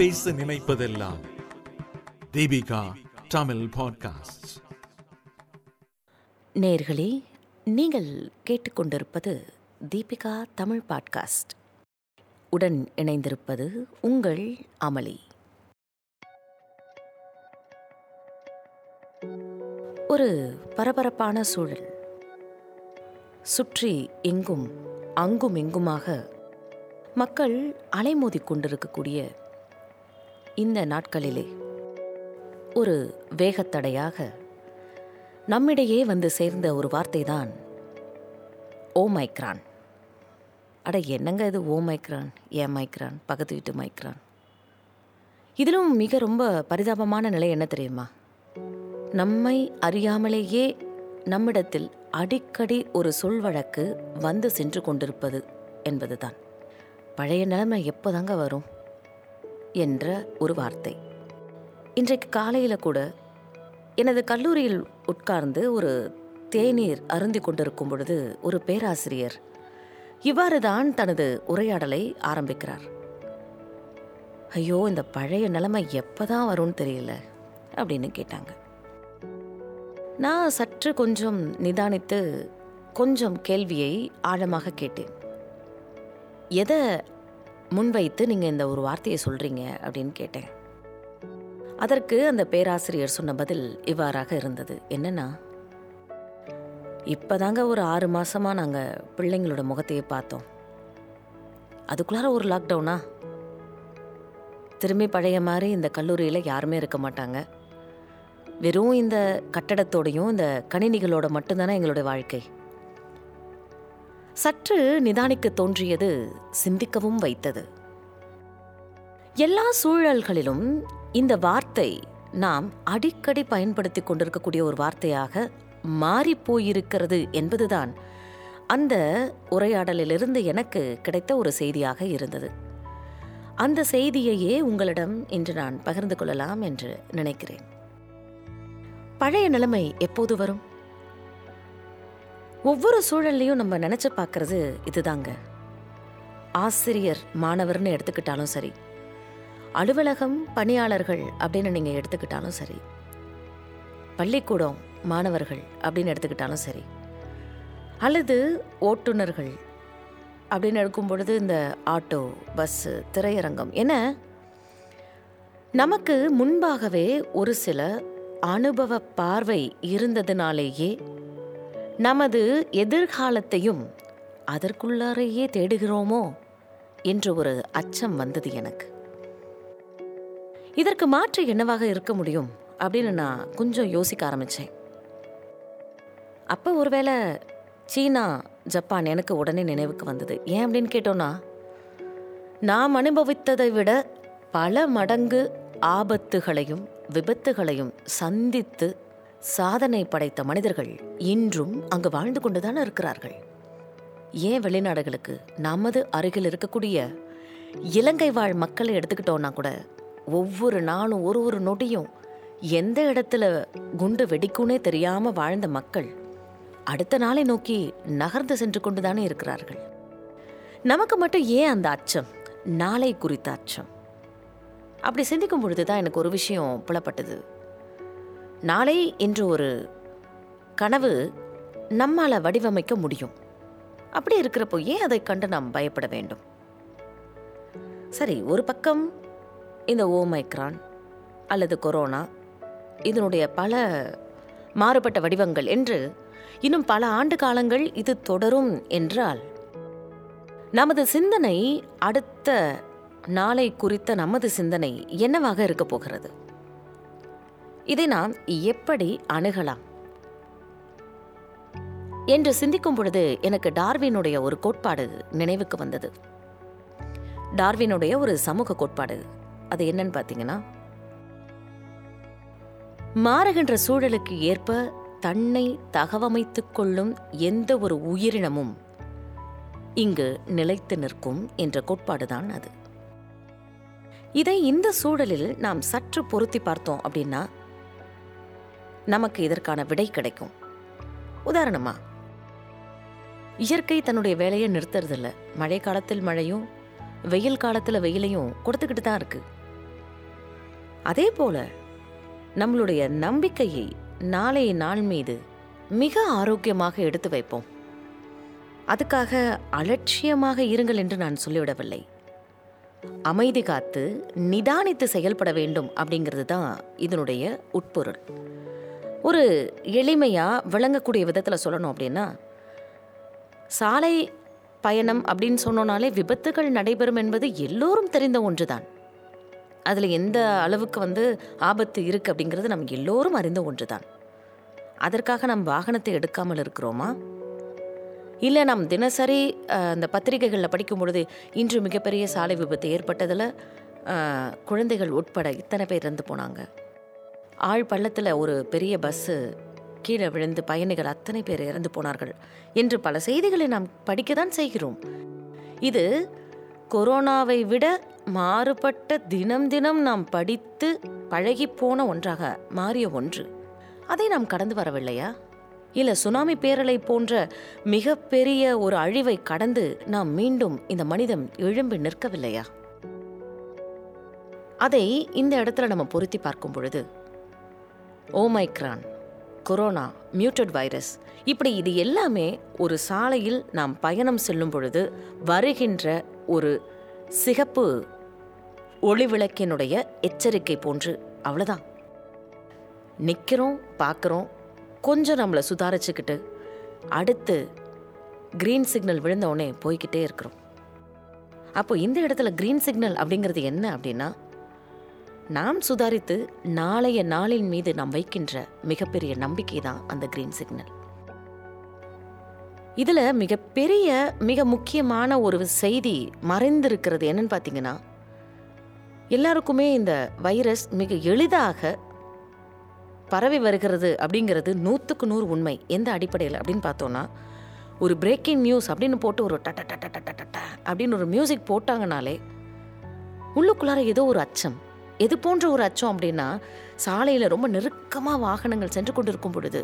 பேச நினைப்பதெல்லாம். தீபிகா தமிழ் பாட்காஸ்ட் நேர்களே நீங்கள் கேட்டுக்கொண்டிருப்பது தீபிகா தமிழ் பாட்காஸ்ட் உடன் இணைந்திருப்பது உங்கள் அமளி ஒரு பரபரப்பான சூழல். சுற்றி எங்கும் அங்கும் எங்குமாக மக்கள் அலைமோதி கொண்டிருக்கக்கூடிய இந்த நாட்களிலே. ஒரு வேகத்தடையாக நம்மிடையே வந்து சேர்ந்த ஒரு வார்த்தை தான் ஓமைக்ரான் அட என்னங்க இது ஓமைக்ரான் ஏ மைக்ரான்? பக்கத்து வீட்டு மைக்ரான். இதிலும் மிக ரொம்ப பரிதாபமான நிலை என்ன தெரியுமா? நம்மை அறியாமலேயே நம்மிடத்தில் அடிக்கடி ஒரு சொல் வழக்கு வந்து சென்று கொண்டிருப்பது என்பதுதான். பழைய நிலைமை எப்போதாங்க வரும்? என்ற ஒரு வார்த்தை. இன்றைக்கு காலையில் கூட எனது கல்லூரியில் உட்கார்ந்து ஒரு தேநீர் அருந்தி கொண்டிருக்கும் பொழுது ஒரு பேராசிரியர் இவ்வாறு தான் தனது உரையாடலை ஆரம்பிக்கிறார். ஐயோ இந்த பழைய நிலைமை எப்பதான் வரும்னு தெரியல அப்படின்னு கேட்டாங்க. நான் சற்று கொஞ்சம் நிதானித்து கொஞ்சம் கேள்வியை ஆழமாக கேட்டேன். எதை முன்வைத்து நீங்கள் இந்த ஒரு வார்த்தையை சொல்கிறீங்க அப்படின்னு கேட்டேன். அதற்கு அந்த பேராசிரியர் சொன்ன பதில் இவ்வாறாக இருந்தது. என்னன்னா இப்போதாங்க ஒரு ஆறு மாதமாக நாங்கள் பிள்ளைங்களோட முகத்தையே பார்த்தோம். அதுக்குள்ளார ஒரு லாக்டவுனா திரும்பி பழைய மாதிரி இந்த கல்லூரியில் யாருமே இருக்க மாட்டாங்க. வெறும் இந்த கட்டடத்தோடையும் இந்த கணினிகளோட மட்டும்தானே எங்களுடைய வாழ்க்கை. சற்று நிதானிக்க தோன்றியது சிந்திக்கவும் வைத்தது. எல்லா சூழல்களிலும் இந்த வார்த்தை நாம் அடிக்கடி பயன்படுத்தி கொண்டிருக்கக்கூடிய ஒரு வார்த்தையாக மாறிப் போயிருக்கிறது என்பதுதான் அந்த உரையாடலிலிருந்து எனக்கு கிடைத்த ஒரு செய்தியாக இருந்தது. அந்த செய்தியையே உங்களிடம் இன்று நான் பகிர்ந்து கொள்ளலாம் என்று நினைக்கிறேன். பழைய நிலைமை எப்போது வரும்? ஒவ்வொரு சூழல்லையும் நம்ம நினைச்சு பார்க்கறது இதுதாங்க. ஆசிரியர் மாணவர்னு எடுத்துக்கிட்டாலும் சரி அலுவலகம் பணியாளர்கள் அப்படின்னு நீங்கள் எடுத்துக்கிட்டாலும் சரி பள்ளிக்கூடம் மாணவர்கள் அப்படின்னு எடுத்துக்கிட்டாலும் சரி அல்லது ஓட்டுநர்கள் அப்படின்னு எடுக்கும் பொழுது இந்த ஆட்டோ பஸ்ஸு திரையரங்கம் என நமக்கு முன்பாகவே ஒரு சில அனுபவ பார்வை இருந்ததுனாலேயே நமது எதிர்காலத்தையும் அதற்குள்ளாரையே தேடுகிறோமோ என்ற ஒரு அச்சம் வந்தது எனக்கு. இதற்கு மாற்று என்னவாக இருக்க முடியும் அப்படின்னு நான் கொஞ்சம் யோசிக்க ஆரம்பித்தேன் அப்போ ஒருவேளை சீனா ஜப்பான் எனக்கு உடனே நினைவுக்கு வந்தது. ஏன் அப்படின்னு கேட்டோன்னா நாம் அனுபவித்ததை விட பல மடங்கு ஆபத்துகளையும் விபத்துகளையும் சந்தித்து சாதனை படைத்த மனிதர்கள் இன்றும் அங்கு வாழ்ந்து கொண்டுதான் இருக்கிறார்கள். ஏன் வெளிநாடுகளுக்கு நமது அருகில் இருக்கக்கூடிய இலங்கை வாழ் மக்களை எடுத்துக்கிட்டோன்னா கூட ஒவ்வொரு நாளும் ஒரு ஒரு நொடியும் எந்த இடத்துல குண்டு வெடிக்கும்னே தெரியாமல் வாழ்ந்த மக்கள் அடுத்த நாளை நோக்கி நகர்ந்து சென்று கொண்டுதானே இருக்கிறார்கள். நமக்கு மட்டும் ஏன் அந்த அச்சம்? நாளை குறித்த அச்சம். அப்படி சிந்திக்கும் பொழுது தான் எனக்கு ஒரு விஷயம் புலப்பட்டது. நாளை என்று ஒரு கனவு நம்மால் வடிவமைக்க முடியும். அப்படி இருக்கிறப்போ ஏன் அதை கண்டு நாம் பயப்பட வேண்டும். சரி ஒரு பக்கம் இந்த ஓமைக்ரான் அல்லது கொரோனா இதனுடைய பல மாறுபட்ட வடிவங்கள் என்று இன்னும் பல ஆண்டு காலங்கள் இது தொடரும் என்றால் நமது சிந்தனை அடுத்த நாளை குறித்த நமது சிந்தனை என்னவாக இருக்கப் போகிறது? இதை நாம் எப்படி அணுகலாம்? என்று சிந்திக்கும் பொழுது எனக்கு டார்வினுடைய ஒரு கோட்பாடு நினைவுக்கு வந்தது. டார்வினுடைய ஒரு சமூக கோட்பாடு. அது என்னன்னு பார்த்தீங்கன்னா மாறுகின்ற சூழலுக்கு ஏற்ப தன்னை தகவமைத்துக் கொள்ளும் எந்த ஒரு உயிரினமும் இங்கு நிலைத்து நிற்கும் என்ற கோட்பாடுதான் அது. இதை இந்த சூழலில் நாம் சற்று பொருத்தி பார்த்தோம் அப்படின்னா நமக்கு இதற்கான விடை கிடைக்கும். உதாரணமா இயற்கை தன்னுடைய வேலையை நிறுத்துறதில்ல. மழை காலத்தில் மழையும் வெயில் காலத்தில் வெயிலையும் கொடுத்துக்கிட்டு தான் இருக்கு. அதே போல நம்மளுடைய நம்பிக்கையை நாளைய நாள் மீது மிக ஆரோக்கியமாக எடுத்து வைப்போம். அதுக்காக அலட்சியமாக இருங்கள் என்று நான் சொல்லிவிடவில்லை. அமைதி காத்து நிதானித்து செயல்பட வேண்டும் அப்படிங்கிறது தான் இதனுடைய உட்பொருள். ஒரு எளிமையாக விளங்கக்கூடிய விதத்தில் சொல்லணும் அப்படின்னா சாலை பயணம் அப்படின்னு சொன்னோனாலே விபத்துகள் நடைபெறும் என்பது எல்லோரும் தெரிந்த ஒன்றுதான். அதில் எந்த அளவுக்கு வந்து ஆபத்து இருக்குது அப்படிங்கிறது நம்ம எல்லோரும் அறிந்த ஒன்றுதான். அதற்காக நம் வாகனத்தை எடுக்காமல் இருக்கிறோமா? இல்லை நாம் தினசரி அந்த பத்திரிகைகளில் படிக்கும் பொழுது இன்று மிகப்பெரிய சாலை விபத்து ஏற்பட்டதில் குழந்தைகள் உட்பட இத்தனை பேர் இறந்து போனாங்க. ஆழ் பள்ளத்தில் ஒரு பெரிய பஸ்ஸு கீழே விழுந்து பயணிகள் அத்தனை பேர் இறந்து போனார்கள். என்று பல செய்திகளை நாம் படிக்க தான் செய்கிறோம். இது கொரோனாவை விட மாறுபட்ட தினம் தினம் நாம் படித்து பழகிப்போன ஒன்றாக மாறிய ஒன்று. அதை நாம் கடந்து வரவில்லையா? இல்லை சுனாமி பேரலை போன்ற மிகப்பெரிய ஒரு அழிவை கடந்து நாம் மீண்டும் இந்த மனிதம் எழும்பி நிற்கவில்லையா? அதை இந்த இடத்துல நம்ம பொருத்தி பார்க்கும் பொழுது ஓமைக்ரான் கொரோனா மியூட்டட் வைரஸ் இப்படி இது எல்லாமே ஒரு சாலையில் நாம் பயணம் செல்லும் பொழுது வருகின்ற ஒரு சிகப்பு ஒளிவிளக்கினுடைய எச்சரிக்கை போன்று அவ்வளோதான் நிற்கிறோம் பார்க்குறோம் கொஞ்சம் நம்மளை சுதாரிச்சுக்கிட்டு அடுத்து க்ரீன் சிக்னல் விழுந்தவுடனே போய்கிட்டே இருக்கிறோம். அப்போ இந்த இடத்துல க்ரீன் சிக்னல் அப்படிங்கிறது என்ன அப்படின்னா நாம் சுதாரித்து நாளைய நாளின் மீது நாம் வைக்கின்ற மிகப்பெரிய நம்பிக்கை தான் அந்த கிரீன் சிக்னல் இதில் மிகப்பெரிய மிக முக்கியமான ஒரு செய்தி மறைந்திருக்கிறது என்னன்னு பார்த்தீங்கன்னா எல்லாருக்குமே இந்த வைரஸ் மிக எளிதாக பரவி வருகிறது அப்படிங்கிறது நூற்றுக்கு நூறு உண்மை. எந்த அடிப்படையில் அப்படின்னு பார்த்தோன்னா ஒரு பிரேக்கிங் நியூஸ் அப்படின்னு போட்டு ஒரு டட்ட டட்ட டட்ட டட்ட அப்படின்னு ஒரு மியூசிக் போட்டாங்கனாலே உள்ளுக்குள்ளார ஏதோ ஒரு அச்சம். எது போன்ற ஒரு அச்சம் அப்படின்னா சாலையில் ரொம்ப நெருக்கமாக வாகனங்கள் சென்று கொண்டிருக்கும் பொழுது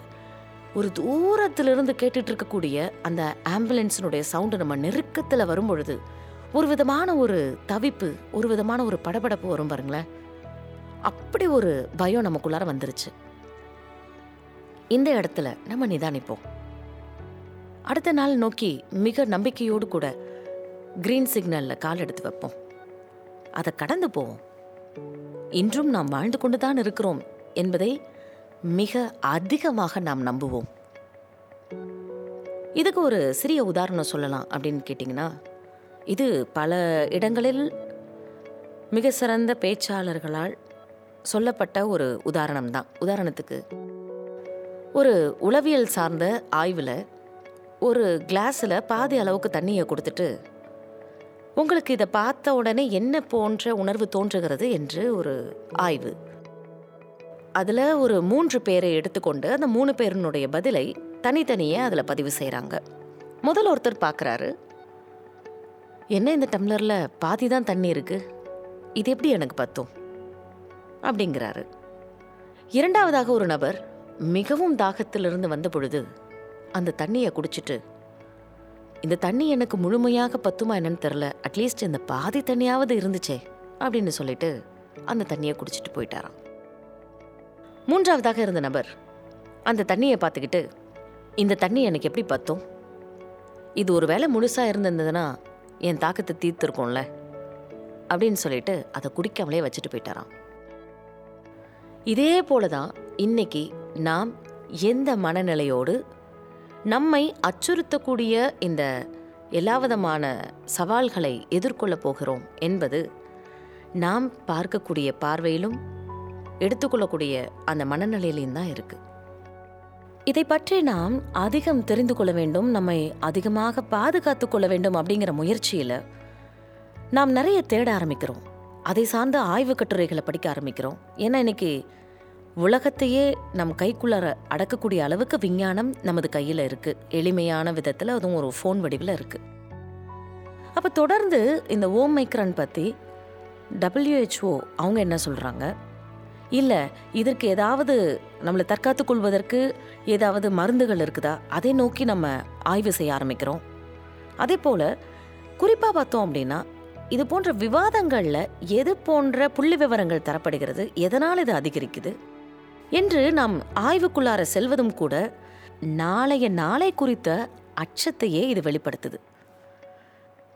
ஒரு தூரத்திலிருந்து கேட்டுட்டு இருக்கக்கூடிய அந்த ஆம்புலன்ஸினுடைய சவுண்டு நம்ம நெருக்கத்தில் வரும் பொழுது ஒரு விதமான ஒரு தவிப்பு ஒரு விதமான ஒரு படபடப்பு வரும் பாருங்களேன். அப்படி ஒரு பயம் நமக்குள்ளார வந்துருச்சு. இந்த இடத்துல நம்ம நிதானிப்போம். அடுத்த நாள் நோக்கி மிக நம்பிக்கையோடு கூட கிரீன் சிக்னலில் கால் எடுத்து வைப்போம். அதை கடந்து போவோம். இன்றும் நாம் வாழ்ந்து கொண்டுதான் இருக்கிறோம் என்பதை மிக அதிகமாக நாம் நம்புவோம். இதுக்கு ஒரு சிறிய உதாரணம் சொல்லலாம் அப்படின்னு கேட்டிங்கன்னா இது பல இடங்களில் மிக சிறந்த பேச்சாளர்களால் சொல்லப்பட்ட ஒரு உதாரணம் தான். உதாரணத்துக்கு ஒரு உளவியல் சார்ந்த ஆய்வில் ஒரு கிளாஸில் பாதி அளவுக்கு தண்ணியை கொடுத்துட்டு உங்களுக்கு இதை பார்த்த உடனே என்ன போன்ற உணர்வு தோன்றுகிறது என்று ஒரு ஆய்வு. அதில் ஒரு மூன்று பேரை எடுத்துக்கொண்டு அந்த மூணு பேரினுடைய பதிலை தனித்தனியே அதில் பதிவு செய்கிறாங்க முதல் ஒருத்தர் பார்க்குறாரு. என்ன இந்த டம்ளரில் பாதி தான் தண்ணி இருக்குது இது எப்படி எனக்கு பத்தும்? அப்படிங்கிறாரு. இரண்டாவதாக ஒரு நபர் மிகவும் தாகத்திலிருந்து வந்த பொழுது அந்த தண்ணியை குடிச்சிட்டு இந்த தண்ணி எனக்கு முழுமையாக பத்துமா என்னன்னு தெரில அட்லீஸ்ட் இந்த பாதி தண்ணியாவது இருந்துச்சே அப்படின்னு சொல்லிட்டு அந்த தண்ணியை குடிச்சிட்டு போயிட்டாராம். மூன்றாவதாக இருந்த நபர் அந்த தண்ணியை பார்த்துக்கிட்டு இந்த தண்ணி எனக்கு எப்படி பத்தும்? இது ஒரு வேலை முழுசாக இருந்திருந்ததுன்னா என் தாக்கத்தை தீர்த்திருக்கும்ல அப்படின்னு சொல்லிட்டு அதை குடிக்காமலே வச்சுட்டு போயிட்டாராம். இதே போல தான் இன்னைக்கு நாம் எந்த மனநிலையோடு நம்மை அச்சுறுத்தக்கூடிய இந்த எல்லாவிதமான சவால்களை எதிர்கொள்ளப் போகிறோம் என்பது நாம் பார்க்கக்கூடிய பார்வையிலும் எடுத்துக்கொள்ளக்கூடிய அந்த மனநிலையிலையும் தான் இருக்கு. இதை பற்றி நாம் அதிகம் தெரிந்து கொள்ள வேண்டும் நம்மை அதிகமாக பாதுகாத்து கொள்ள வேண்டும் அப்படிங்கிற முயற்சியில் நாம் நிறைய தேட ஆரம்பிக்கிறோம். அதை சார்ந்த ஆய்வு கட்டுரைகளை படிக்க ஆரம்பிக்கிறோம். ஏன்னா இன்னைக்கு உலகத்தையே நம் கைக்குள்ளார அடக்கக்கூடிய அளவுக்கு விஞ்ஞானம் நமது கையில் இருக்கு. எளிமையான விதத்தில் அதுவும் ஒரு ஃபோன் வடிவில் இருக்கு. அப்போ தொடர்ந்து இந்த ஓம் மைக்ரான் பற்றி டபிள்யூஹெச்ஓ அவங்க என்ன சொல்கிறாங்க இல்லை இதற்கு ஏதாவது நம்மளை தற்காத்துக் கொள்வதற்கு ஏதாவது மருந்துகள் இருக்குதா? அதை நோக்கி நம்ம ஆய்வு செய்ய ஆரம்பிக்கிறோம். அதே போல் குறிப்பாக பார்த்தோம் அப்படின்னா இது போன்ற விவாதங்களில் எது போன்ற புள்ளி விவரங்கள் தரப்படுகிறது? எதனால் இது அதிகரிக்குது? என்று நாம் ஆய்வுக்குள்ளார செல்வதும் கூட நாளைய நாளை குறித்த அச்சத்தையே இது வெளிப்படுத்துது.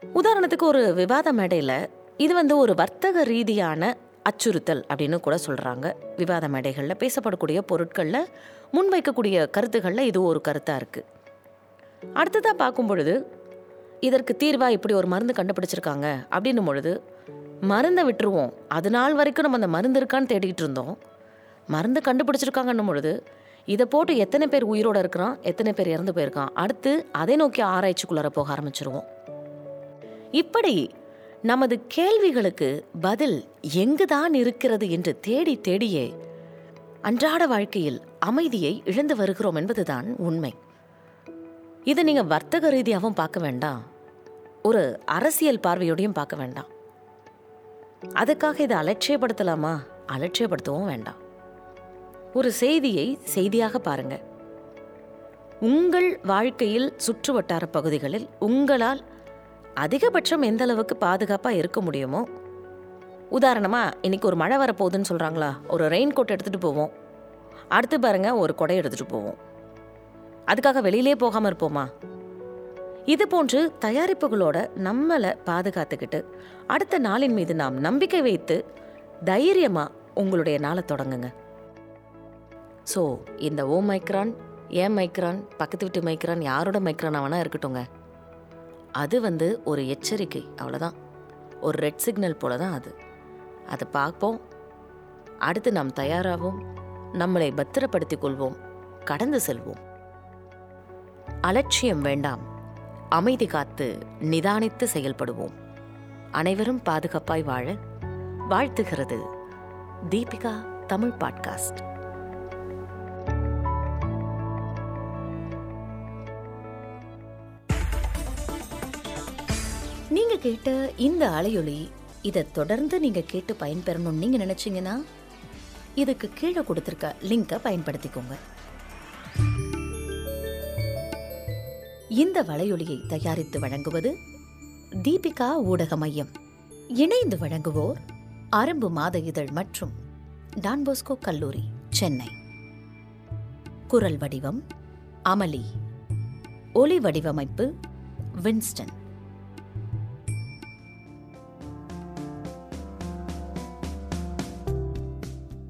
உதாரணத்துக்கு ஒரு விவாத மேடையில் இது வந்து ஒரு வர்த்தக ரீதியான அச்சுறுத்தல் அப்படின்னு கூட சொல்கிறாங்க விவாத மேடைகளில் பேசப்படக்கூடிய பொருட்களில் முன்வைக்கக்கூடிய கருத்துக்களில் இது ஒரு கருத்தாக இருக்குது அடுத்ததாக பார்க்கும் பொழுது இதற்கு தீர்வாக இப்படி ஒரு மருந்து கண்டுபிடிச்சிருக்காங்க அப்படின்னும் பொழுது மருந்தை விட்டுருவோம். அது நாள் வரைக்கும் நம்ம அந்த மருந்து இருக்கான்னு தேடிக்கிட்டு இருந்தோம். மருந்து கண்டுபிடிச்சிருக்காங்கன்னும் பொழுது இதை போட்டு எத்தனை பேர் உயிரோடு இருக்கிறான் எத்தனை பேர் இறந்து போயிருக்கான் அடுத்து அதை நோக்கி ஆராய்ச்சிக்குள்ளார போக ஆரம்பிச்சிருவோம். இப்படி நமது கேள்விகளுக்கு பதில் எங்குதான் இருக்கிறது என்று தேடி தேடியே அன்றாட வாழ்க்கையில் அமைதியை இழந்து வருகிறோம் என்பதுதான் உண்மை. இதை நீங்கள் வர்த்தக ரீதியாகவும் பார்க்க வேண்டாம். ஒரு அரசியல் பார்வையோடையும் பார்க்க வேண்டாம். அதுக்காக இதை அலட்சியப்படுத்தலாமா? அலட்சியப்படுத்தவும் வேண்டாம். ஒரு செய்தியை செய்தியாக பாருங்க. உங்கள் வாழ்க்கையில் சுற்று வட்டார பகுதிகளில் உங்களால் அதிகபட்சம் எந்த அளவுக்கு பாதுகாப்பாக இருக்க முடியுமோ? உதாரணமாக இன்னைக்கு ஒரு மழை வரப்போகுதுன்னு சொல்கிறாங்களா ஒரு ரெயின் கோட் எடுத்துகிட்டு போவோம். அடுத்து பாருங்கள் ஒரு கொடை எடுத்துகிட்டு போவோம். அதுக்காக வெளியிலே போகாமல் இருப்போமா? இது போன்று தயாரிப்புகளோட நம்மளை பாதுகாத்துக்கிட்டு அடுத்த நாளின் மீது நாம் நம்பிக்கை வைத்து தைரியமாக உங்களுடைய நாளை தொடங்குங்க. ஸோ இந்த ஓ மைக்ரான் ஏன் மைக்ரான் பக்கத்து வீட்டு மைக்ரான் யாரோட மைக்ரான் வேணால் இருக்கட்டுங்க அது வந்து ஒரு எச்சரிக்கை அவ்வளோதான் ஒரு ரெட் சிக்னல் போல தான் அது. அதை பார்ப்போம். அடுத்து நாம் தயாராகும் நம்மளை பத்திரப்படுத்திக் கொள்வோம். கடந்து செல்வோம். அலட்சியம் வேண்டாம். அமைதி காத்து நிதானித்து செயல்படுவோம். அனைவரும் பாதுகாப்பாய் வாழ வாழ்த்துகிறது தீபிகா தமிழ் பாட்காஸ்ட். கேட்ட இந்த அலையொலி இதை தொடர்ந்து நீங்கள் கேட்டு பயன்பெறணும்னு நீங்கள் நினச்சிங்கன்னா இதுக்கு கீழே கொடுத்துருக்க லிங்கை பயன்படுத்திக்கோங்க. இந்த வலையொலியை தயாரித்து வழங்குவது தீபிகா ஊடக மையம். இணைந்து வழங்குவோர் அரும்பு மாத இதழ் மற்றும் டான்போஸ்கோ கல்லூரி சென்னை. குரல் வடிவம் அமளி. ஒலி வடிவமைப்பு வின்ஸ்டன்.